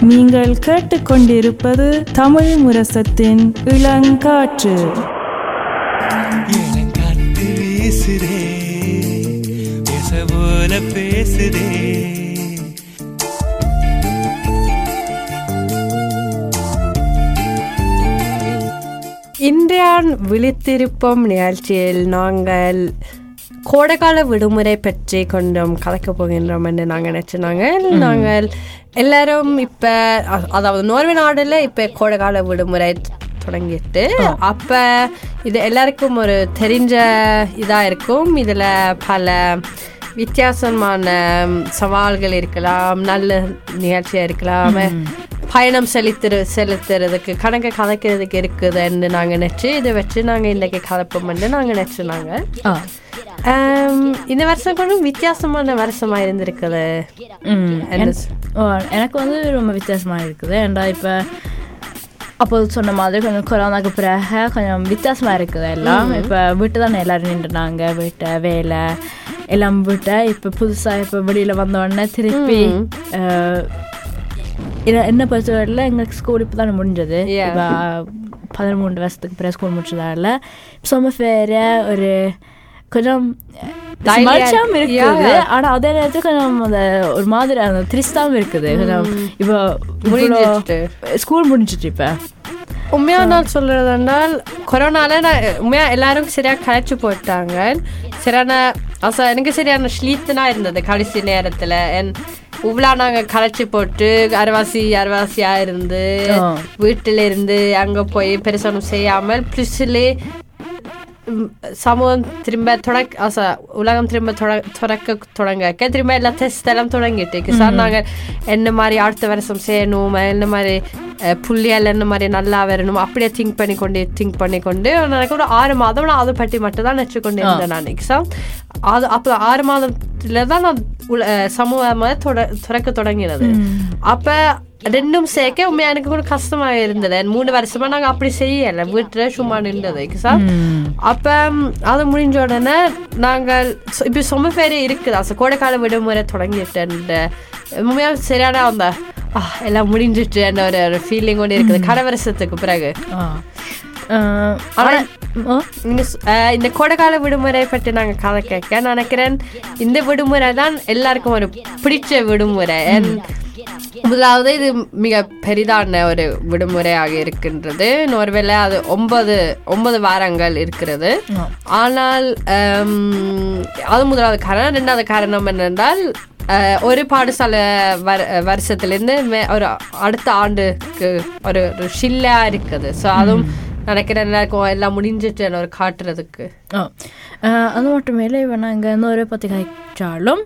நீங்கள் கேட்டுக்கொண்டிருப்பது தமிழ் முரசத்தின் இளங்காற்று. இளங்காத்து வீசுதே போல பேசுதே. இன்றையான் விழித்திருப்போம் நிகழ்ச்சியில் நாங்கள் கோடைக்கால விடுமுறை பற்றி கொஞ்சம் கலக்க போகின்றோம் என்று நாங்கள் நினச்சினாங்க. நாங்கள் எல்லாரும் இப்போ அதாவது நோர்வே நாடுல இப்போ கோடைக்கால விடுமுறை தொடங்கிட்டு அப்ப இது எல்லாருக்கும் ஒரு தெரிஞ்ச இதா இருக்கும். இதுல பல வித்தியாசமான சவால்கள் இருக்கலாம் நல்ல நிகழ்ச்சியா இருக்கலாம். பயணம் செலுத்துற செலுத்துறதுக்கு கணக்கு கலைக்கிறதுக்கு இருக்குதுன்னு நாங்க நினைச்சு இதை வச்சு நாங்க இன்னைக்கு கலப்போம்னு நாங்க நினைச்சுனாங்க. இந்த வருஷம் கொஞ்சம் வித்தியாசமான வருஷமா இருந்திருக்குது. எனக்கு வந்து ரொம்ப வித்தியாசமாக இருக்குது. ஏன்டா இப்போ அப்போது சொன்ன மாதிரி கொஞ்சம் கொரோனாக்கு பிறகு கொஞ்சம் வித்தியாசமாக இருக்குது எல்லாம். இப்போ வீட்டு தானே எல்லோரும் நின்றுனாங்க. வீட்டை வேலை எல்லாம் விட்ட இப்போ புதுசாக இப்போ வெளியில் வந்த உடனே திருப்பி என்ன- என்ன பொறுத்தவரையில் எங்களுக்கு ஸ்கூல் இப்போ தானே முடிஞ்சது பதிமூணு வருஷத்துக்கு பிறகு ஸ்கூல் முடிச்சதால. சும்மா ஃபேர ஒரு கொஞ்சம் மறுச்சாம இருக்குது. ஆனா அதே நேரத்துல கொஞ்சம் அந்த ஒரு மாதிரி அந்த திரிஸ்தாவும் இருக்குது. கொஞ்சம் இப்போ முடிஞ்சிட்டு. ஸ்கூல் முடிஞ்சிட்டு இப்ப. உண்மையா நான் சொல்றதுனால் கொரோனால நான் உண்மையா எல்லாரும் சரியா கழிச்சு போட்டாங்க சரியான அச எனக்கு சரியான ஸ்லீத்தனா இருந்தது கடைசி நேரத்துல. என் இவ்வளோ நாங்க களைச்சி போட்டு அரைவாசி அரைவாசியா இருந்து. வீட்டில இருந்து அங்க போய் பெருசொன்னும் செய்யாமல் பிளிஸ்லே சமூகம் திரும்ப தொடக்க அச உலகம் திரும்ப தொட- தொடக்க தொடங்க திரும்ப எல்லா டெஸ்ட் எல்லாம் தொடங்கிட்டு சார் நாங்கள் என்ன மாதிரி அடுத்த வருஷம் செய்யணும் என்ன மாதிரி புள்ளியால் என்ன மாதிரி நல்லா வரணும் அப்படியே திங்க் பண்ணி கொண்டு திங்க் பண்ணி கொண்டு எனக்கு ஒரு ஆறு மாதம் நான் அதை பற்றி மட்டும் தான் நினச்சி கொண்டு இருந்தேன் நான் சார் அது அப்போ ஆறு மாதத்துல தான் நான் சமூகமாக தொட துறக்க தொடங்கினது அப்போ ரெண்டும் சேர்க்க உண்மையா எனக்கு கூட கஷ்டமா இருந்தது மூணு வருஷமா நாங்க அப்படி செய்யல வீட்டுல சும்மா நின்றது சார் அப்ப அது முடிஞ்ச உடனே நாங்கள் இப்ப சொம பேரு இருக்குது கோடைக்கால விடுமுறை தொடங்கிட்டேன் உண்மையா சரியான அந்த எல்லாம் முடிஞ்சிட்டு ஒரு ஒரு ஃபீலிங் ஒன்று இருக்குது கடை வருஷத்துக்கு பிறகு இந்த கோடைக்கால விடுமுறை பற்றி நாங்க கதை கேட்க நான் நினைக்கிறேன் இந்த விடுமுறை தான் எல்லாருக்கும் ஒரு பிடிச்ச விடுமுறை முதலாவது இது மிக பெரிதான ஒரு விடுமுறையாக இருக்கின்றது. நோர்வேல அது ஒன்பது ஒன்பது வாரங்கள் இருக்கிறது. ஆனால் அது முதலாவது காரணம். ரெண்டாவது காரணம் என்னென்றால் ஒரு பாடசாலை வர வருஷத்துலேருந்து ஒரு அடுத்த ஆண்டுக்கு ஒரு ஒரு ஷில்லா இருக்குது. ஸோ அதுவும் நினைக்கிறேன் எல்லாருக்கும் எல்லாம் முடிஞ்சிட்டு ஒரு காட்டுறதுக்கு. அது மட்டும் இல்லை இப்போ நாங்கள் இன்னொரு பற்றி கழிச்சாலும்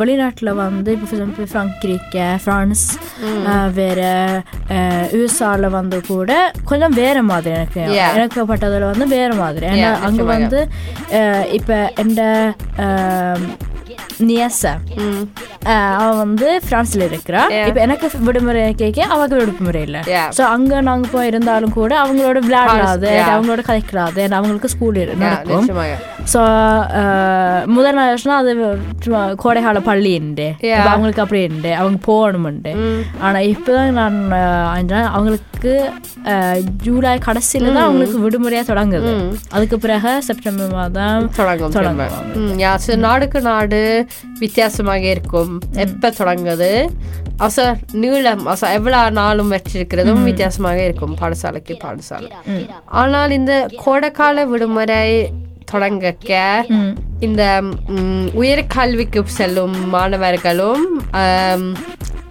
வெளிநாட்டில் வந்து இப்போ ஃப்ராங்கிரிக்க ஃப்ரான்ஸ் வேற யூஎஸ்ஆவில் வந்து கூட கொஞ்சம் வேற மாதிரி எனக்கு. எனக்கு பட்டதில் வந்து வேற மாதிரி. ஏன்னா அங்கே. வந்து இப்போ எந்த நியச அவன் வந்து பிரான்ஸ்ல இருக்கிறா. இப்போ எனக்கு விடுமுறை கேட்க அவருக்கு விடுமுறை இல்லை. ஸோ அங்கே நாங்கள் போய் இருந்தாலும் கூட அவங்களோட விளையாடாது. அவங்களோட கதைக்கிறாது அவங்களுக்கு ஸ்கூல் நடக்கும் ஸோ முதல் நாள் வருஷம்னா அது கோடைகால பள்ளி உண்டு அவங்களுக்கு அப்படி உண்டு அவங்க போகணுமுண்டு ஆனால் இப்போதான் நான் அவங்களுக்கு ஜூலை கடைசியில தான் அவங்களுக்கு விடுமுறையா தொடங்குது அதுக்கு பிறகு செப்டம்பர் மாதம் தொடங்கும் நாடுக்கு நாடு வித்தியாசமாக இருக்கும். எப்ப தொடங்குது? அச நீளம் அச எவ்வளவு நாளும் வச்சிருக்கிறதும் வித்தியாசமாக இருக்கும். பாடசாலைக்கு பாடசாலை. ஆனால் இந்த கோடைக்கால விடுமுறை தொடங்கக்க இந்த ம், உயர்கல்விக்கு செல்லும் மாணவர்களும்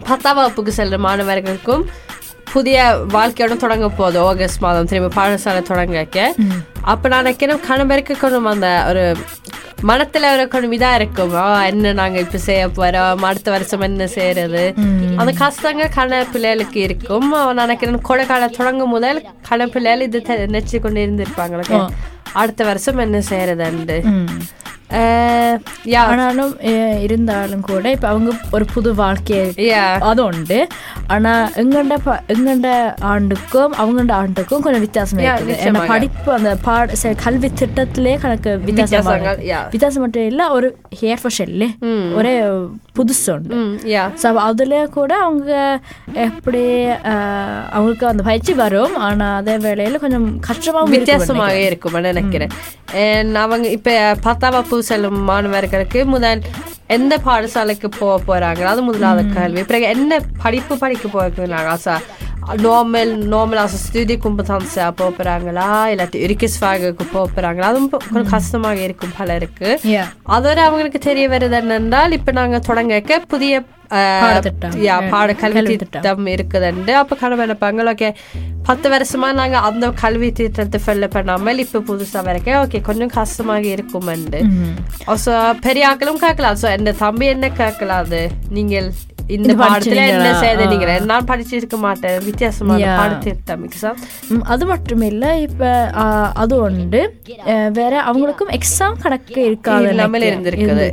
பத்தாம் வகுப்புக்கு செல்லும் மாணவர்களுக்கும் புதிய வாழ்க்கையோட தொடங்க போகுது. ஆகஸ்ட் மாதம் திரும்ப பாடசாலை தொடங்கக்க. அப்ப நான் நினைக்கிறேன் கணவருக்கு கொஞ்சம் அந்த ஒரு மனத்துல ஒரு கொஞ்சம் இதா இருக்கும் என்ன நாங்க இப்ப செய்ய போறோம்? அடுத்த வருஷம் என்ன செய்யறது அந்த கஷ்டங்க கண பிள்ளைகளுக்கு இருக்கும். நினைக்கிறேன் கோடைக்கால தொடங்கும் முதல் கண பிள்ளைகள் இது நினைச்சு கொண்டு இருந்திருப்பாங்க. அடுத்த வருஷம் என்ன செய்யறதுண்டு ஆனாலும் இருந்தாலும் கூட இப்ப அவங்க ஒரு புது வாழ்க்கையை அது உண்டு ஆனா எங்கண்ட எங்கண்ட ஆண்டுக்கும் அவங்கண்ட ஆண்டுக்கும் கொஞ்சம் வித்தியாசம் இருக்குது ஏன்னா. படிப்பு அந்த பாட கல்வி திட்டத்திலே கணக்கு வித்தியாசம் வித்தியாசங்கள், yeah. வித்தியாசம் மட்டும் இல்ல ஒரு ஹேர் ஃபஷன்ல ஒரே புதுசு உண்டு ஸோ அதில் கூட அவங்க எப்படி அவங்களுக்கு அந்த பயிற்சி வரும் ஆனா அதே வேளையில கொஞ்சம் இருக்கும் வித்தியாசமாக இருக்கும் நினைக்கிறேன் அவங்க இப்ப பத்தாம் வகுப்பு செல்லும் மாணவர்களுக்கு முதல் எந்த பாடசாலைக்கு போக போறாங்க? அது முதலாவது கல்வி. பிறகு என்ன படிப்பு படிக்க போகிறாங்க ஆசா நார்மல் நார்மல் ஆசை ஸ்டூடிய கும்பதான்ஸா போக போறாங்களா? இல்லாட்டி yrkesfagக்கு போக போறாங்களா? அதுவும் கொஞ்சம் கஷ்டமாக இருக்கும் பலருக்கு. அதோட அவங்களுக்கு தெரிய வருது என்னென்றால் இப்ப நாங்க தொடங்க புதிய. யா பாட கல்வி திட்டம் இருக்குதுண்டு அப்ப கனவு நினைப்பாங்க ஓகே பத்து வருஷமா நாங்க அந்த கல்வி திட்டத்தை ஃபில் பண்ணாமல் இப்ப புதுசா வரைக்கும் ஓகே கொஞ்சம் கஷ்டமாக இருக்குமெண்டு ஸோ பெரிய ஆக்களும் கேட்கலாம் ஸோ என் தம்பி என்ன கேட்கலாம் அது நீங்கள் இந்த பாடத்துல என்ன? செய்தீங்க நான் படிச்சிருக்க மாட்டேன். வித்தியாசமான because ம், அது மட்டும் இல்ல இப்ப அது உண்டு. வேற அவங்களுக்கும் எக்ஸாம் கணக்கு இருக்காது எனக்கு. இருந்திருக்குது.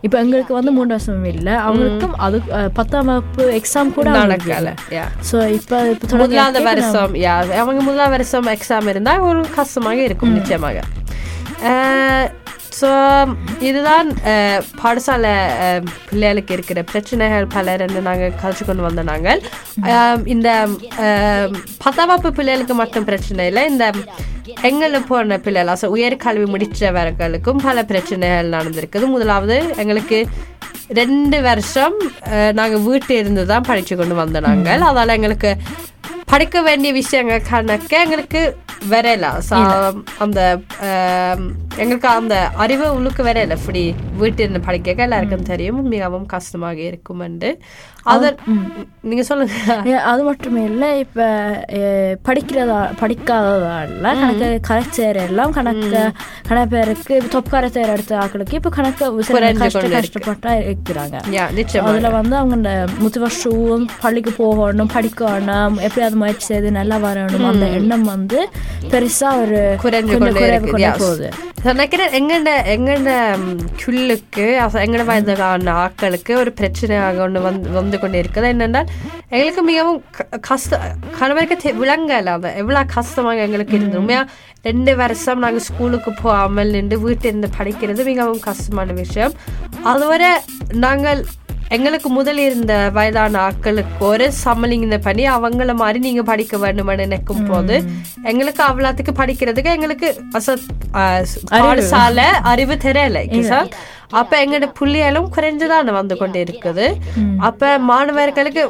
இப்ப எங்களுக்கு வந்து மூணு வருஷம் இல்ல. அவங்களுக்கும் அது பத்தாம் வகுப்பு எக்ஸாம் கூட நடக்கல. யா ஸோ இப்ப முதலாவது வருஷம் அவங்க முதலாவது வருஷம் எக்ஸாம் இருந்தா ஒரு கஷ்டமாக இருக்கும் நிச்சயமாக. ஸோ இதுதான் பாடசாலை பிள்ளைகளுக்கு இருக்கிற பிரச்சனைகள் பலர்ன்னு நாங்கள் கழிச்சு கொண்டு வந்த நாங்கள் இந்த வகுப்பு பிள்ளைகளுக்கு மட்டும் பிரச்சனை இல்லை. இந்த எங்களை போன பிள்ளைகள் also உயர்கல்வி முடிச்சவர்களுக்கும் பல பிரச்சனைகள் நடந்திருக்குது. முதலாவது எங்களுக்கு ரெண்டு வருஷம் அஹ், நாங்க வீட்டு இருந்து தான் படிச்சு கொண்டு வந்த நாங்கள் அதால எங்களுக்கு படிக்க வேண்டிய விஷயங்கள் கணக்க எங்களுக்கு வரல அந்த எங்களுக்கு அந்த அறிவு உள்ளுக்கு வரல இப்படி வீட்டு இருந்து படிக்க எல்லாருக்கும் தெரியும். மிகவும் கஷ்டமாக இருக்கும் அது நீங்க சொல்லுங்க. அது மட்டும் இல்ல இப்ப படிக்கிறதா படிக்காததால கணக்கு கரைச்சேர் எல்லாம் கணக்கு கணக்கு பேருக்கு தொப்கார தேர் எடுத்த ஆக்களுக்கு இப்ப கணக்கு. கஷ்டப்பட்டா இருக்கிறாங்க. அதுல வந்து அவங்க இந்த முத்துவர்ஷம் பள்ளிக்கு போகணும் படிக்கணும் எப்படியாவது முயற்சி செய்து நல்லா வரணும். அந்த எண்ணம் வந்து பெருசா ஒரு குறைஞ்சு கொண்டே. போகுது. நினைக்கிறேன் எங்கட எங்கட குள்ளுக்கு எங்கட வயதான ஆட்களுக்கு ஒரு பிரச்சனையாக ஒன்று வந்து வந்து கொண்டு இருக்குது. என்னென்றால் எங்களுக்கு மிகவும் கஷ்ட கணவருக்கு விளங்கல அது. எவ்வளோ கஷ்டமாக எங்களுக்கு இருந்தது. ரெண்டு வருஷம் நாங்கள் ஸ்கூலுக்கு போகாமல் நின்று வீட்டில் இருந்து படிக்கிறது மிகவும் கஷ்டமான விஷயம். அதுவரை நாங்கள் எங்களுக்கு முதல் இருந்த வயதான ஆட்களுக்கு ஒரு சம்மலிங்க பண்ணி அவங்கள மாதிரி நீங்க படிக்க வேண்டும்னு நினைக்கும் போது எங்களுக்கு அவ்வளோத்துக்கு படிக்கிறதுக்கு எங்களுக்கு பாடசாலை அறிவு தெரியல சார்? அப்ப எங்களோட புள்ளிகளும் குறைஞ்சுதான் வந்து கொண்டு இருக்குது அப்ப மாணவர்களுக்கு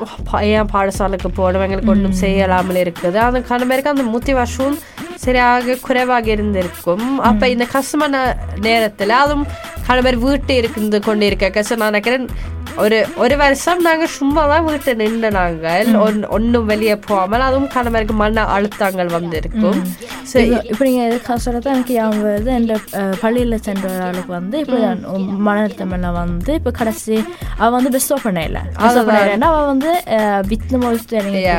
ஏன் பாடசாலைக்கு போகணும் எங்களுக்கு ஒன்றும் செய்யலாமல் இருக்குது. அந்த கணவருக்கு அந்த முத்தி வருஷம் சரியாக குறைவாக இருந்திருக்கும். அப்ப இந்த கஷ்டமான நேரத்துல அதுவும் கணவர் வீட்டு இருந்து கொண்டு இருக்க நான் நினைக்கிறேன் ஒரு ஒரு வருஷம் நாங்க சும்மா தான் வீட்டை நின்று நாங்கள் ஒன்- ஒண்ணும் வெளியே போகாமல் அதுவும் கணவருக்கு மன அழுத்தங்கள் வந்திருக்கும். So, இப்ப- இப்ப நீங்க சொல்றது எனக்கு ஞாபகம் வருது. அஹ், பள்ளியில சென்ற ஆளுக்கு வந்து இப்ப மன அழுத்தம் எல்லாம் வந்து இப்ப கடைசி அவ வந்து பெஸ்ட் பண்ண இல்ல. பெஸ்ட் பண்ண அவ வந்து வித் மோஸ்ட்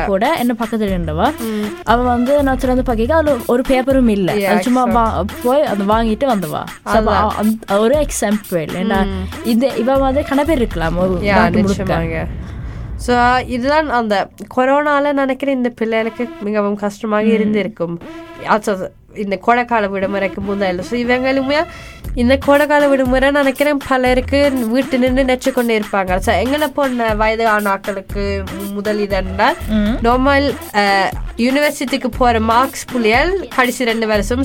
கூட என்ன பக்கத்துல இருந்தவா அவ வந்து நான் திறந்து பார்க்க அதுல ஒரு பேப்பரும் இல்ல. சும்மா போய் அதை வாங்கிட்டு வந்தவா. ஒரு எக்ஸாம்பிள் ஏன்னா இது இவ வந்து கணவர் இருக்கலாம். ஒரு யா. நிச்சயமாங்க. ஸோ இதுதான் அந்த கொரோனால நினைக்கிறேன் இந்த பிள்ளைகளுக்கு மிகவும் கஷ்டமாக இருந்திருக்கும். இந்த கோடைக்கால விடுமுறைக்கு முதல் ஸோ இவங்களுமே இந்த கோடைக்கால விடுமுறை நினைக்கிறேன் பலருக்கு வீட்டு நின்று நெச்சு கொண்டு இருப்பாங்க ஸோ எங்களை போன வயதான ஆட்களுக்கு முதல் இதென்றால் நார்மல் யூனிவர்சிட்டிக்கு போற மார்க்ஸ் புள்ளியல் கடைசி ரெண்டு வருஷம்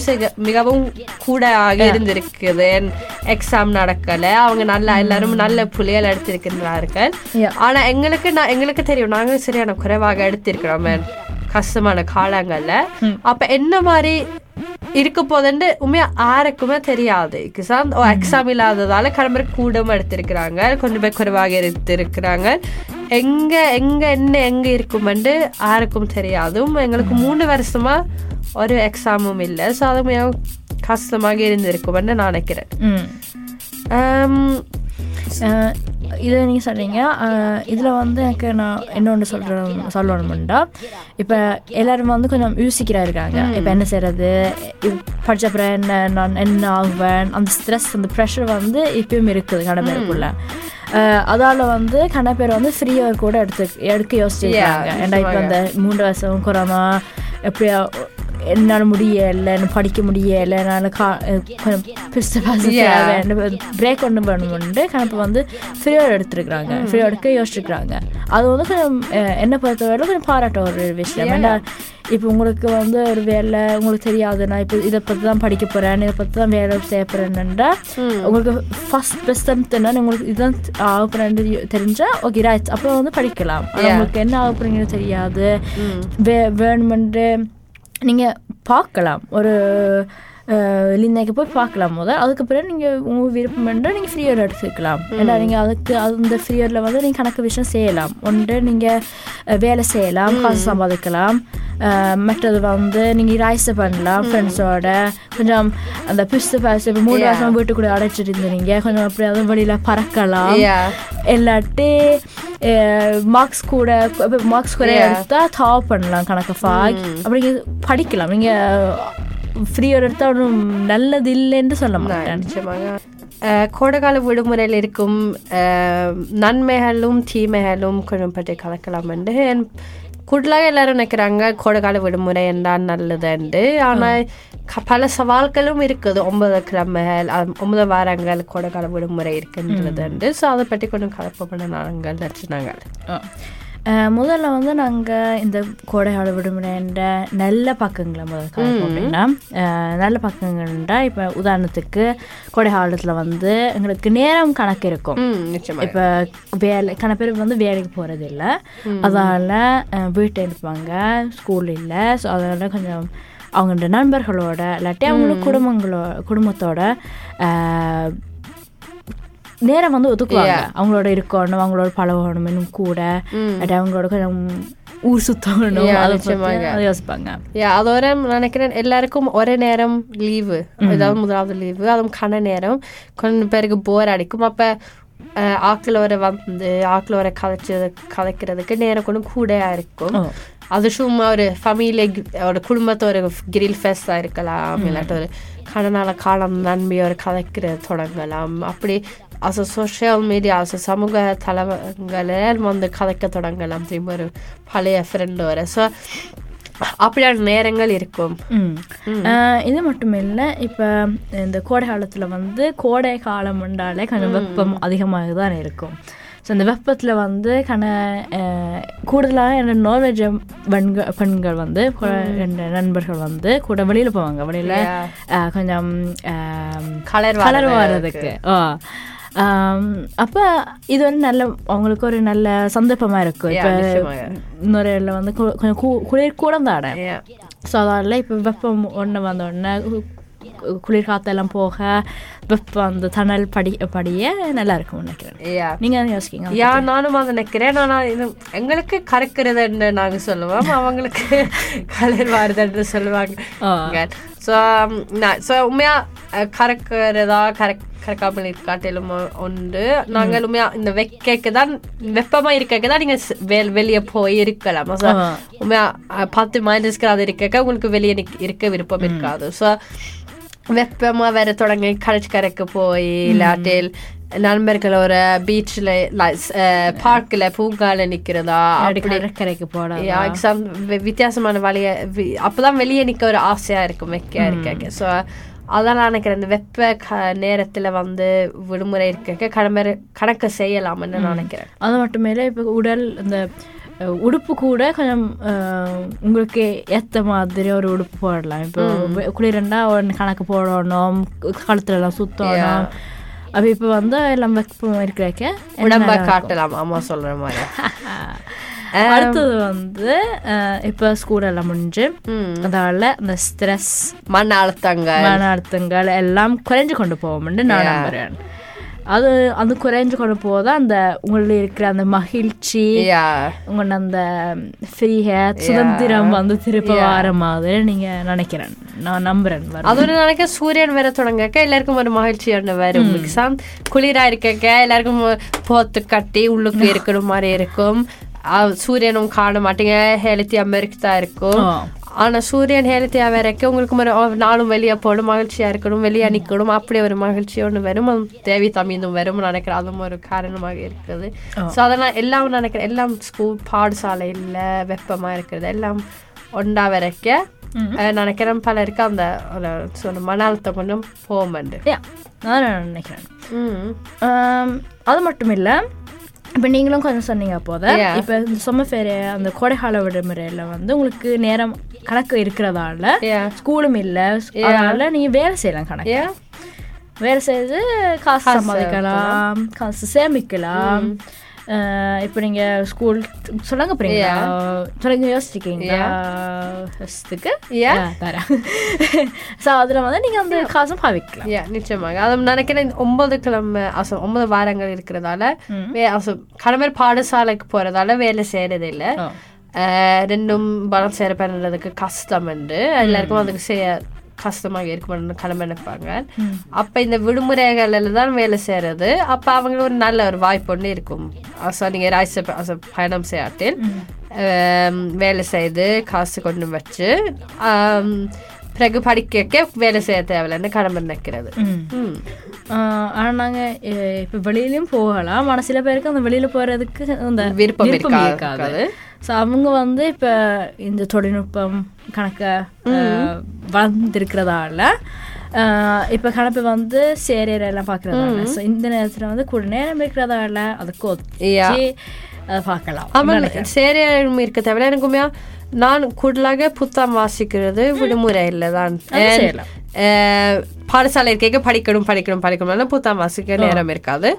மிகவும் கூட ஆக இருந்திருக்குது. எக்ஸாம் நடக்கல. அவங்க நல்லா எல்லாரும் நல்ல புள்ளியல் எடுத்திருக்கிறார்கள். Yeah. ஆனா எங்களுக்கு நான் எங்களுக்கு தெரியும் நாங்க சரியான குறைவாக எடுத்திருக்கிறோம். கஷ்டமான காலங்கள்ல. அப்ப என்ன மாதிரி இருக்க போதுன்னு உண்மையா யாருக்குமே தெரியாது. கிசான் எக்ஸாம் இல்லாததால கிளம்புற கூடவும் எடுத்திருக்கிறாங்க. கொஞ்சம் பேர் குறைவாக எடுத்திருக்கிறாங்க. எங்க எங்க என்ன எங்க இருக்குமென்று யாருக்கும் தெரியாதும். எங்களுக்கு மூணு வருஷமா ஒரு எக்ஸாமும் இல்லை. ஸோ அது மிகவும் கஷ்டமாக இருந்திருக்குமென்னு நான் நினைக்கிறேன். இதை நீங்கள் சொன்னீங்க இதில் வந்து எனக்கு நான் இன்னொன்று சொல்கிறேன் சொல்லணும்டா. இப்போ எல்லாரும் வந்து கொஞ்சம் யோசிக்கிறா இருக்காங்க. இப்போ என்ன செய்கிறது படிச்ச அப்புறம் என்ன நான் என்ன ஆகுவேன் அந்த ஸ்ட்ரெஸ் அந்த ப்ரெஷர் வந்து இப்பயும் இருக்குது கடமைக்குள்ள அதால் வந்து கன பேர் வந்து ஃப்ரீ ஒர்க் கூட எடுத்து எடுக்க யோசிச்சிருக்காங்க. ஏன்னா இப்போ இந்த மூன்று வருஷம் கொரோனா எப்படியா என்னால் முடியலை படிக்க முடியலை என்னால் கா கொஞ்சம். பிரேக் ஒன்று பண்ணணும்னு கணப்பு வந்து ஃப்ரீயாக எடுத்துருக்குறாங்க. ஃப்ரீயாக எடுக்க யோசிச்சுருக்குறாங்க. அது வந்து கொஞ்சம் என்னை பொறுத்தவரை கொஞ்சம் பாராட்ட ஒரு விஷயம். ஏன்னா இப்போ உங்களுக்கு வந்து ஒரு வேலை உங்களுக்கு தெரியாது. நான் இப்போ இதை பற்றி தான் படிக்க போகிறேன் இதை பற்றி தான் வேலை செய்ய போகிறேன்னுன்றா உங்களுக்கு ஃபர்ஸ்ட் பெஸ்ட் என்ன உங்களுக்கு இதுதான் ஆக போகிறேன்னு தெரிஞ்சால் ஓகே ரைட் அப்போ வந்து படிக்கலாம். உங்களுக்கு என்ன ஆக போகிறீங்கன்னு தெரியாது. வே வேணுமென்று நீங்கள் பார்க்கலாம். ஒரு லிந்தைக்கு போய் பார்க்கலாம் முதல். அதுக்கு பிறகு நீங்கள் உங்கள் விருப்பம் என்றால் நீங்கள் ஃப்ரீயர் எடுத்துக்கலாம். ஏன்னா நீங்கள் அதுக்கு அந்த ஃப்ரீயரில் வந்து நீங்கள் கணக்கு விஷயம் செய்யலாம். ஒன்று நீங்கள் வேலை செய்யலாம் காசு சம்பாதிக்கலாம். மற்றது வந்து நீங்கள் ரைஸ் பண்ணலாம் ஃப்ரெண்ட்ஸோட கொஞ்சம் அந்த பிஸ்து பாஸ் இப்போ மூணு. வருஷம் வீட்டுக்குள்ளே அடைச்சிட்டு இருந்தீங்க கொஞ்சம் அப்படியாவது வெளியில் பறக்கலாம். இல்லாட்டி மார்க்ஸ் கூட மார்க்ஸ் கூட Yeah. எடுத்தா டாப் பண்ணலாம் கணக்கு ஃபாக் அப்படி படிக்கலாம். நீங்க ஃப்ரீயாக எடுத்தா ஒன்றும் நல்லது இல்லைன்னு சொல்ல மாட்டேன். நிச்சயமாக கோடைக்கால விடுமுறையில் இருக்கும் நன்மைகளும் தீமைகளும் கொஞ்சம் பற்றி கலக்கலாம் என்று என் கூடுதலாக எல்லாரும் நினைக்கிறாங்க கோடைக்கால விடுமுறை என்றால் நல்லதுண்டு ஆனால் பல சவால்களும் இருக்குது. ஒன்பது கிழமைகள் ஒன்பது வாரங்கள் கோடைக்கால விடுமுறை இருக்கின்றதுண்டு ஸோ அதை பற்றி கொஞ்சம் கலப்பப்பட நாங்கள் நினச்சினாங்க முதல்ல வந்து நாங்கள் இந்த கோடைகால விடுமுறைன்ற நல்ல பக்கங்களை முதல்ல காட்டுவோம் அப்படின்னா நல்ல பக்கங்கள்ன்றா இப்போ உதாரணத்துக்கு கோடை காலத்தில் வந்து எங்களுக்கு நேரம் கணக்கு இருக்கும். இப்போ வேலை பேர் வந்து வேலைக்கு போகிறது இல்லை அதால் வீட்டில் இருப்பாங்க ஸ்கூல் இல்லை ஸோ அதனால் கொஞ்சம் அவங்களோட நண்பர்களோட இல்லாட்டி அவங்களோட குடும்பங்களோ குடும்பத்தோட நேரம் வந்து ஒதுக்குவாங்க. அவங்களோட இருக்கணும் அவங்களோட பழகணும் இன்னும் கூட. அவங்களோட கொஞ்சம் ஊர் சுத்தணும் அதை யோசிப்பாங்க. அதோட நினைக்கிறேன் எல்லாருக்கும் ஒரே நேரம் லீவு ஏதாவது முதலாவது லீவு அதுவும் கன நேரம். கொஞ்சம் பேருக்கு போர் அடிக்கும். அப்போ ஆக்கில் வர வந்து ஆக்கில் வர கதைச்சு கதைக்கிறதுக்கு நேரம் கொஞ்சம் கூடையாக இருக்கும். அது சும்மா ஒரு ஃபேமிலி ஒரு குடும்பத்தோட கிரில் ஃபெஸ்டாக இருக்கலாம். இல்லாட்டி ஒரு கடனால காலம் நன்மையோட கதைக்கிற தொடங்கலாம். அப்படி அச சோஷியல் மீடியா அச சமூக தளங்களில் வந்து கதைக்க தொடங்கலாம் ஒரு பழைய ஃப்ரெண்டோட ஸோ அப்படியான நேரங்கள் இருக்கும் இது மட்டும் இல்லை இப்போ இந்த கோடை காலத்தில் வந்து கோடை காலம் உண்டாலே கொஞ்சம் வெப்பம் அதிகமாக தான் இருக்கும் ஸோ இந்த வெப்பத்தில் வந்து கன ஆஹ் கூடுதலாக என்னோட நார்வேஜ் பெண்கள் பெண்கள் வந்து ரெண்டு நண்பர்கள் வந்து கூட வெளியில் போவாங்க வெளியில். கொஞ்சம் கலர் கலர் வர்றதுக்கு ஓ அப்போ இது வந்து நல்ல அவங்களுக்கு ஒரு நல்ல சந்தர்ப்பமாக இருக்கும். இப்போ இடத்துல வந்து கொஞ்சம் குளிர் கூட தானே. ஸோ அதனால இப்போ வெப்பம் ஒன்று வந்த உடனே குளிர் காத்தெல்லாம் போக வெப்பம் அந்த தணல் படி படிய நல்லா இருக்கும் நினைக்கிறேன். அதை யோசிக்கிங்க யா நானும் அதை நினைக்கிறேன். ஆனால் இது எங்களுக்கு கறக்கிறதுன்னு நாங்கள் சொல்லுவோம். அவங்களுக்கு கலர் வருதுன்னு சொல்லுவாங்க. ஸோ ஸோ உண்மையாக கறக்கிறதா கறக் கறக்காமல் இருக்காட்டிலும் உண்டு நாங்கள் உண்மையாக இந்த வெக்கைக்கு தான் வெப்பமாக இருக்கக்கு தான் நீங்கள் வெ வெளியே போய் இருக்கலாம் ஸோ ஆ. உண்மையாக பத்து மைனஸ்க்கு அது இருக்க உங்களுக்கு வெளியே நிக்க- இருக்க விருப்பம் இருக்காது. ஸோ வெப்பமா வேற தொடங்கி கடற்கரைக்கு போய் இல்லாட்டில் நண்பர்களோட பீச்சில் பார்க்கில் பூங்கால நிக்கிறதா அப்படி கடற்கரைக்கு வி- வித்தியாசமான வழிய அப்பதான் வெளியே நிக்க ஒரு ஆசையா இருக்கும் வைக்க இருக்க ஸோ அதான் நான் நினைக்கிறேன். இந்த வெப்ப க நேரத்துல வந்து விடுமுறை இருக்க கடமை கணக்கு செய்யலாம்னு நான் நினைக்கிறேன். அது மட்டுமே இல்லை இப்போ உடல் இந்த உடுப்பு கூட கொஞ்சம் உங்களுக்கு ஏற்ற மாதிரி ஒரு உடுப்பு போடலாம். இப்போ குளிரண்டா கணக்கு போடணும் கழுத்துல எல்லாம் சுத்தணும் அப்போ இப்போ வந்து எல்லாம் வெப்பம் இருக்கிறக்க உடம்ப காட்டலாம். அம்மா சொல்ற மாதிரி. அடுத்தது வந்து இப்போ ஸ்கூல் எல்லாம் முடிஞ்சு அதனால இந்த ஸ்ட்ரெஸ் மன அழுத்தங்கள். மன அழுத்தங்கள் எல்லாம் குறைஞ்சு கொண்டு போவோம்னு நான். நம்புறேன். அது அது குறைஞ்சு கொண்டு போத அந்த உங்களில் இருக்கிற அந்த மகிழ்ச்சி. உங்களோட அந்த ஃப்ரீ ஹேர் சுதந்திரம் வந்து திருப்ப. வர மாதிரி நீங்க நினைக்கிறேன். நான் நம்புறேன் வரும். அதோட நினைக்க சூரியன் வர தொடங்கக்க எல்லாருக்கும் ஒரு மகிழ்ச்சி ஒன்று வரும். Because குளிரா இருக்கக்க எல்லாருக்கும் போத்து கட்டி உள்ளுக்கு இருக்கணும் மாதிரி இருக்கும். சூரியனும் காண மாட்டீங்க. ஹெல்த்தியா மெருக்குதா இருக்கும். ஆ. ஆனா சூரியன் ஹெல்த்தியா வரைக்க உங்களுக்கு ஒரு நாளும் வெளியே போகணும் மகிழ்ச்சியா இருக்கணும் வெளியே நிக்கணும் அப்படி ஒரு மகிழ்ச்சி ஒன்று வரும். தேவி தமிழும் வரும் நினைக்கிறேன். அதுவும் ஒரு காரணமாக இருக்குது. ஸோ அதெல்லாம் எல்லாம் நினைக்கிறேன். எல்லாம் ஸ்கூல் பாடசாலையில் வெப்பமா இருக்கிறது. எல்லாம் ஒண்டா வரைக்க நினைக்கிறேன் பலருக்கு அந்த ஒரு சொன்ன மன அழுத்தம் கொஞ்சம் போகும்பண்டு Yeah, நான் நினைக்கிறேன். அது மட்டும் இல்லை இப்போ நீங்களும் கொஞ்சம் சொன்னீங்க போத. இப்போ இந்த சொம்மஃபேர் அந்த கோடைக்கால விடுமுறையில் வந்து உங்களுக்கு நேரம் கணக்கு இருக்கிறதால. ஸ்கூலும் இல்லை. அதனால நீங்கள் வேலை செய்யலாம் கணக்கு. வேலை செய்து காசு சம்பாதிக்கலாம் காசு சேமிக்கலாம். இப்போ நீங்கள் ஸ்கூல் சொல்லுங்க போறீங்களா சொல்லுங்க யோசிச்சிருக்கீங்களா? Yeah. தரேன். ஸோ அதில் வந்து நீங்கள் அந்த காசும் பாவிக்கலாம். யா நிச்சயமாக. அது நினைக்கிறேன் ஒன்பது கிழமை அசோ ஒன்பது வாரங்கள் இருக்கிறதால வே அசோ கடமை பாடசாலைக்கு போறதால வேலை செய்யறது இல்ல ரெண்டும் பலம் சேர பண்ணுறதுக்கு கஷ்டம் உண்டு. எல்லாருக்கும் அதுக்கு செய்ய கஷ்டமாக இருக்கும்னு கடமை நினைப்பாங்க. அப்ப இந்த விடுமுறைகள்ல தான் வேலை செய்யறது அப்ப அவங்களுக்கு ஒரு நல்ல ஒரு வாய்ப்பு ஒன்று இருக்கும். அசோ நீங்க ராய்ச பயணம் செய்யாட்டில் வேலை செய்து காசு கொண்டு வச்சு பிறகு படிக்க வேலை செய்ய தேவையில்லைன்னு கடமை நினைக்கிறது. ஆனால் நாங்கள் இப்போ வெளியிலயும் போகலாம். ஆனால் சில பேருக்கு அந்த வெளியில் போகிறதுக்கு அந்த விருப்பம் இருக்கா- இருக்காது. இருக்காது. ஸோ அவங்க வந்து இப்போ இந்த தொழில்நுட்பம் கணக்க வளர்ந்துருக்கிறதால இப்போ கணக்கு வந்து சேரியர் எல்லாம் பார்க்குறதால ஸோ இந்த நேரத்தில் வந்து கூட நேரம் இருக்கிறதால அதுக்கு. ஒத்தி பார்க்கலாம் சேரியும் இருக்க? தவிர எனக்குமே நான் கூடுதலாக புத்தகம் வாசிக்கிறது விடுமுறை இல்லை தான். பாடசாலை இருக்க படிக்கணும் படிக்கணும் படிக்கணும்னா புத்தகம் வாசிக்க நேரம் இருக்காது.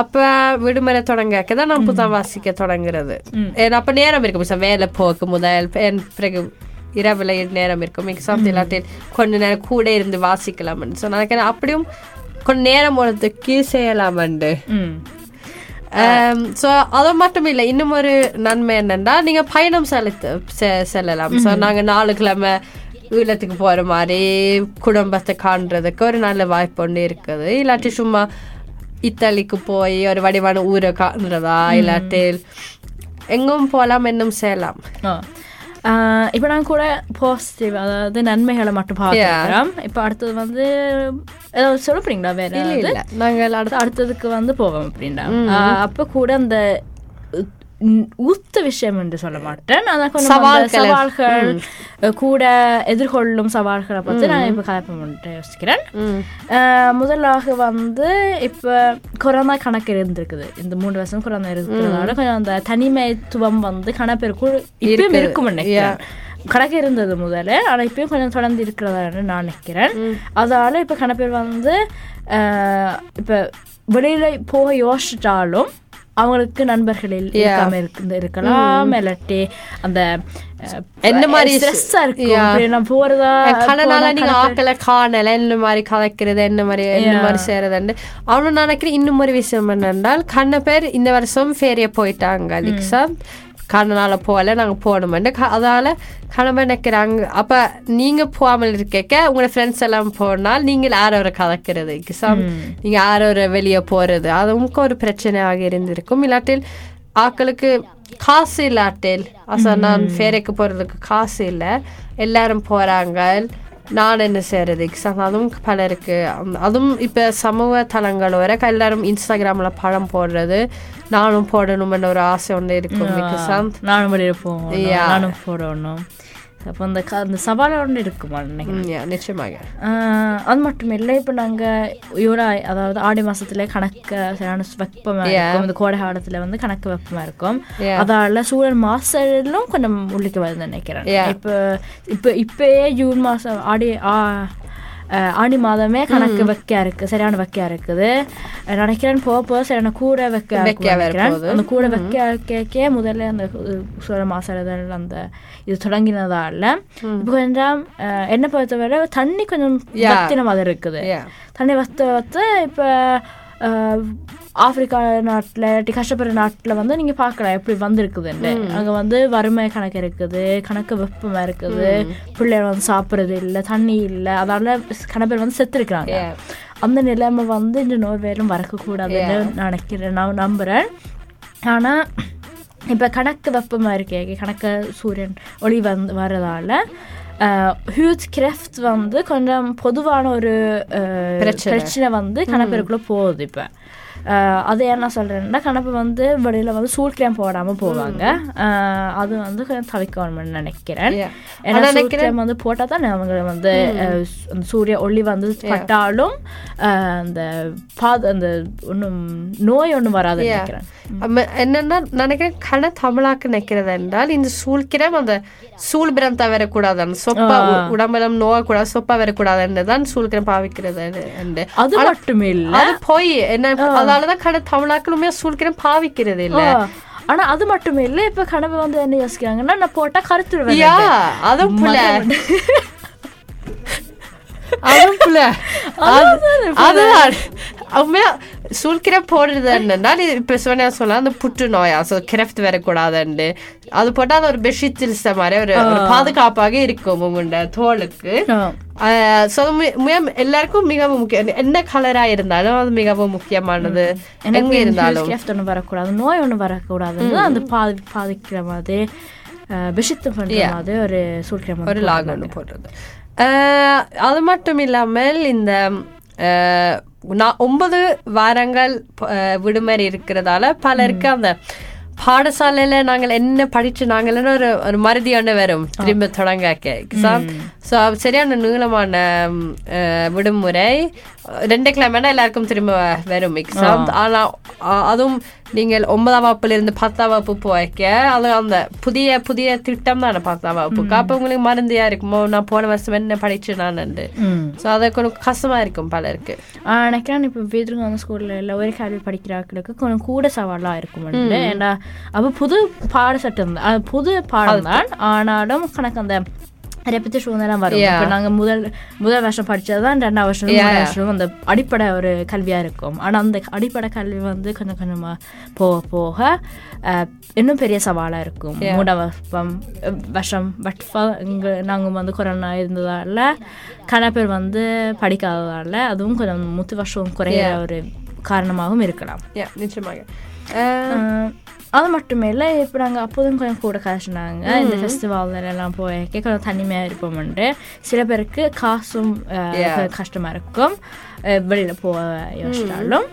அப்ப விடுமுறை தொடங்க தான் நான் புத்தகம் வாசிக்க தொடங்குறது. அப்ப நேரம் இருக்கும் சார் வேலை போக்கு முதல் பிறகு இரவுல நேரம் இருக்கும். எக்ஸாம் இல்லாட்டில் கொஞ்ச நேரம் கூட இருந்து வாசிக்கலாம்னு ஸோ நினைக்கிறேன் அப்படியும் கொஞ்ச நேரம் ஒருத்துக்கு செய்யலாமண்டு. ஸோ அது மட்டும் இல்லை இன்னும் ஒரு நன்மை என்னன்னா நீங்க பயணம் செலுத்து செல்லலாம். ஸோ நாங்க நாலு கிழமை ஈழத்துக்கு போற மாதிரி குடும்பத்தை காண்றதுக்கு ஒரு நல்ல வாய்ப்பு ஒன்று இருக்குது. இல்லாட்டி சும்மா இத்தாலிக்கு போய் ஒரு வடிவான ஊரை காண்றதா இல்லாட்டி எங்கும் போகலாம் இன்னும் செய்யலாம். இப்போ நான் கூட பாசிட்டிவ் அதாவது நன்மைகளை மட்டும் பார்க்குறோம் இப்போ அடுத்தது வந்து ஏதாவது சொல்ல போறீங்களா வேற நாங்கள் அடுத்த அடுத்ததுக்கு வந்து போவோம் அப்படின்னா அப்ப கூட அந்த ஊத்த விஷயம் என்று சொல்ல மாட்டேன். ஆனா கொஞ்சம் சவால்களை. கூட எதிர்கொள்ளும் சவால்களை பத்தி நான் இப்ப கலப்பம் யோசிக்கிறேன். முதலாக வந்து இப்ப கொரோனா கணக்கு இருந்திருக்குது. இந்த மூணு வருஷம் கொரோனா இருக்கிறதால கொஞ்சம் அந்த தனிமைத்துவம் வந்து கணப்பெருக்கு இப்பயும். இருக்கும் நினைக்கிறேன். கணக்கு இருந்தது முதல்ல ஆனா இப்பயும் கொஞ்சம் தொடர்ந்து இருக்கிறதான்னு நான் நினைக்கிறேன். அதால இப்ப கணப்பேர் வந்து இப்ப வெளியில போக யோசிச்சிட்டாலும் அவங்களுக்கு நண்பர்கள் இருக்காம இருக்கு இருக்கலாம் இல்லாட்டி அந்த என்ன மாதிரி ஸ்ட்ரெஸ்ஸா நான் போறதா கடனால நீங்க ஆக்களை காணல என்ன மாதிரி கலைக்கிறது என்ன மாதிரி என்ன மாதிரி செய்யறதுண்டு அவனு நினைக்கிறேன் இன்னும் ஒரு விஷயம் என்னென்றால் கண்ண பேர் இந்த வருஷம் ஃபேரிய போயிட்டாங்க லிக்ஸா கடனால போகல நாங்க போகணுமெண்டு அதால கணவன் நினைக்கிறாங்க அப்ப நீங்க போகாமல் இருக்க உங்களோட ஃப்ரெண்ட்ஸ் எல்லாம் போனால் நீங்கள் யாரோட கலக்கிறது? எக்ஸாம் நீங்க யாரோட வெளியே போறது? அதுவும் ஒரு பிரச்சனையாக இருந்திருக்கும். இல்லாட்டில் ஆக்களுக்கு காசு இல்லாட்டில் அசா நான் ஃபேரைக்கு போறதுக்கு காசு இல்லை. எல்லாரும் போறாங்க நான் என்ன செய்யறது எக்ஸாம் அதுவும் பலருக்கு. அதுவும் இப்போ சமூக தளங்கள் வர எல்லாரும் இன்ஸ்டாகிராம்ல படம் போடுறது. நானும் போடணும்னு ஒரு ஆசை ஒன்று இருக்கும் நானும் வெளியில Yeah. நானும் போடணும் அப்போ அந்த க- அந்த சவால் ஒன்று இருக்குமா நினைக்கிறேன் நிச்சயமாக அது மட்டும் இல்லை இப்போ நாங்கள் யூரா அதாவது ஆடி மாசத்துல கணக்கு சரியான வெப்பமாக இருக்கும் இந்த கோடை காலத்துல வந்து கணக்கு வெப்பமாக இருக்கும். அதால சூழல் மாசம் கொஞ்சம் உள்ளுக்கு வருது நினைக்கிறேன். இப்போ இப்போ இப்பயே ஜூன் மாசம் ஆடி ஆடி மாதமே கணக்கு வைக்க இருக்கு சரியான வைக்க இருக்குது. நினைக்கிறேன் போக போக சரியான கூட வைக்க வைக்க நினைக்கிறேன். அந்த கூட வைக்க கேக்கே முதல்ல அந்த சூழல் மாசடைதல் அந்த இது தொடங்கினதால இப்போ கொஞ்சம் என்னை பொறுத்தவரை தண்ணி கொஞ்சம். வத்தின மாதிரி இருக்குது. தண்ணி வத்த வத்த இப்போ ஆப்பிரிக்கா நாட்டில் இல்லாட்டி கஷ்டப்படுற நாட்டில் வந்து நீங்கள் பார்க்கலாம் எப்படி வந்திருக்குதுன்னு அங்கே வந்து வறுமை கணக்கு இருக்குது கணக்கு வெப்பமாக இருக்குது. பிள்ளைகள் வந்து சாப்பிட்றது இல்லை தண்ணி இல்லை. அதால கண பேர் வந்து செத்துருக்குறாங்க. அந்த நிலைமை வந்து இந்த நோய்வேலும் வரக்கூடாதுன்னு நினைக்கிறேன் நான் நம்புகிறேன் ஆனால் இப்போ கணக்கு வெப்பமாக இருக்கே கணக்கு சூரியன் ஒளி வந்து வரதால ஹியூஜ் கிரெஃப்ட் வந்து கொஞ்சம் பொதுவான ஒரு அஹ், பிரச்சனை. பிரச்சனை வந்து கணப்பெருக்குள்ளே போகுது இப்போ அது என்ன சொல்கிறேன்னா கணப்பு வந்து வெளியில் வந்து சூட் கிரேம் போடாமல் போவாங்க. அது வந்து கொஞ்சம் தவிக்கணும்னு நினைக்கிறேன். ஏன்னா கிரேம் வந்து போட்டால் தான் அவங்க வந்து சூரிய ஒளி வந்து பட்டாலும் அந்த பாது அந்த ஒன்றும் நோய் ஒன்றும் Yeah. நினைக்கிறேன். என்னன்னா நினைக்கிறேன் கண தமிழாக்கு நினைக்கிறது என்றால் இந்த சூழ்கிரம் அந்த சூழ்பிரம் தவறக்கூடாது அந்த சொப்பா உடம்பெல்லாம் நோயக்கூடாது சொப்பா வரக்கூடாதுன்னு தான் சூழ்கிரம் பாவிக்கிறது அது மட்டுமே இல்ல அது போய் என்ன அதனாலதான் கண தமிழாக்களுமே சூழ்கிரம் பாவிக்கிறது இல்ல ஆனா அது மட்டுமே இல்ல இப்ப கனவு வந்து என்ன யோசிக்கிறாங்கன்னா நான் போட்டா கருத்துருவேன் அதுவும் புல அதுவும் அது- அதுதான். உண்மையா சூழ்கிரம் போடுறது என்னன்னா இப்ப சொன்ன சொல்ல அந்த புற்றுநோயா ஸோ கிரஃப்ட் வரக்கூடாதுன்னு அது போட்டா அது ஒரு பெட்ஷீட் மாதிரி ஒரு ஒரு பாதுகாப்பாக இருக்கும் உங்களோட தோலுக்கு மிக- எல்லாருக்கும் மிகவும் முக்கியம் என்ன கலரா இருந்தாலும் அது மிகவும் முக்கியமானது எங்க இருந்தாலும் ஒன்றும் வரக்கூடாது நோய் ஒன்றும் வரக்கூடாதுன்னு அந்த பாதி பாதிக்கிற மாதிரி விஷித்தம் பண்ற மாதிரி ஒரு சூழ்கிழமை ஒரு லாக் ஒன்று போடுறது அது மட்டும் இல்லாமல் இந்த ஆஹ் நான் ஒன்பது வாரங்கள் விடுமுறை இருக்கிறதால பலருக்கு அந்த பாடசாலையில நாங்கள் என்ன படிச்சு நாங்கள் ஒரு ஒரு மருதி ஒன்று வரும் திரும்ப தொடங்க சரியான நீளமான விடுமுறை. ரெண்டு கிழமைனா எல்லாருக்கும் திரும்ப வரும் எக்ஸாம் ஆனா ஆ- அதுவும் நீங்கள் ஒன்பதாம் வகுப்புல இருந்து பத்தாம் வகுப்பு போய்க்க அது அந்த புதிய புதிய திட்டம் தானே பத்தாம் வகுப்புக்கு. அப்போ உங்களுக்கு மருந்தியா இருக்குமோ நான் போன வருஷம் என்ன படிச்சு நான் ஸோ அது கொஞ்சம் கஷ்டமா இருக்கும் பலருக்கு நினைக்கிறேன் இப்போ வீட்டுக்கு வந்து ஸ்கூல்ல இல்லை ஒரு கல்வி படிக்கிறாக்களுக்கு கொஞ்சம் கூட சவாலாக இருக்கும் ஏன்னா அப்போ புது பாடசட்டம் புது பாடம் தான். ஆனாலும் கணக்கு அந்த ரெப்படிஷன் எல்லாம் வரும். இப்போ நாங்கள் முதல் முதல் வருஷம் படிச்சது தான் ரெண்டாம் வருஷம் மூணாம் வருஷம் அந்த அடிப்படை ஒரு கல்வியாக இருக்கும். ஆனால் அந்த அடிப்படை கல்வி வந்து கொஞ்சம் கொஞ்சமாக போக போக இன்னும் பெரிய சவாலாக இருக்கும். மூணாம் வருஷம் பட் இங்கே நாங்கள் வந்து கொரோனா இருந்ததால கன பேர் வந்து படிக்காததால அதுவும் கொஞ்சம் முத்து வருஷம் குறையிற ஒரு காரணமாகவும் இருக்கலாம். நிச்சயமாக. அது மட்டுமே இல்லை இப்போ நாங்கள் அப்போதும் கொஞ்சம் கூட காசுனாங்க இந்த ஃபெஸ்டிவல் எல்லாம் போய் கொஞ்சம் தனிமையாக இருப்போம்ண்டு சில பேருக்கு காசும் அஹ், கொஞ்சம் கஷ்டமா இருக்கும். வெளியில போக யோசிச்சாலும்.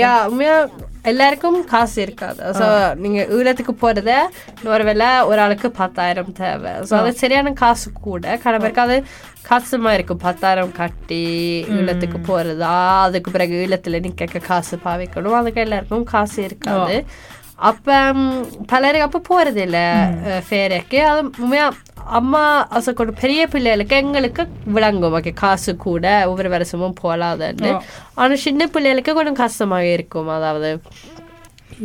யா உண்மையா எல்லாருக்கும் காசு இருக்காது. ஸோ நீங்க ஈழத்துக்கு போறத இன்னொரு வேலை ஒரு ஆளுக்கு பத்தாயிரம் தேவை. ஸோ அது சரியான காசு கூட. பேருக்கு அது கஷ்டமா இருக்கும். பத்தாயிரம் கட்டி ஈழத்துக்கு போறதா அதுக்கு பிறகு ஈழத்துல நிக்க காசு பாவிக்கணும். அதுக்கு எல்லாருக்கும் காசு இருக்காது. அப்ப பலருக்கு அப்ப போறது இல்ல ஃபேருக்கு அது உண்மையா அம்மா அசை கொண்டு பெரிய பிள்ளைகளுக்கு எங்களுக்கு விளங்கும். ஓகே காசு கூட ஒவ்வொரு வருஷமும் போலாதுன்னு. ஆனா சின்ன பிள்ளைகளுக்கு கொஞ்சம் கஷ்டமாக இருக்கும். அதாவது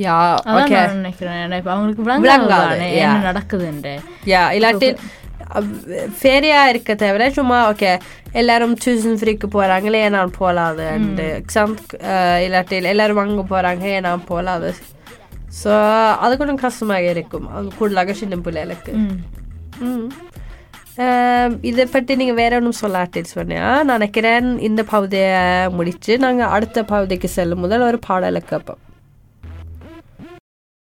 யா ஓகே நான் நினைக்கிறேன். ஏன்னா அவங்களுக்கு நடக்குதுன்ட்டு. யா இல்லாட்டி ஃபேரியா இருக்க தவிர சும்மா ஓகே எல்லாரும் டியூஷன் ஃப்ரீக்கு போறாங்களே ஏன் நான் போலாது அண்ட் எக்ஸாம் இல்லாட்டி எல்லாரும் அங்க போறாங்க ஏன் நான் போலாது. ஸோ அது கொஞ்சம் கஷ்டமாக இருக்கும். அது கூடுதலாக சின்ன பிள்ளைகளுக்கு. இதை பற்றி நீங்கள் வேற ஒன்றும் சொல்லாட்டின்னு சொன்னியா நினைக்கிறேன் இந்த பகுதியை முடித்து நாங்கள் அடுத்த பகுதிக்கு செல்லும் முதல் ஒரு பாடலை கேட்போம்.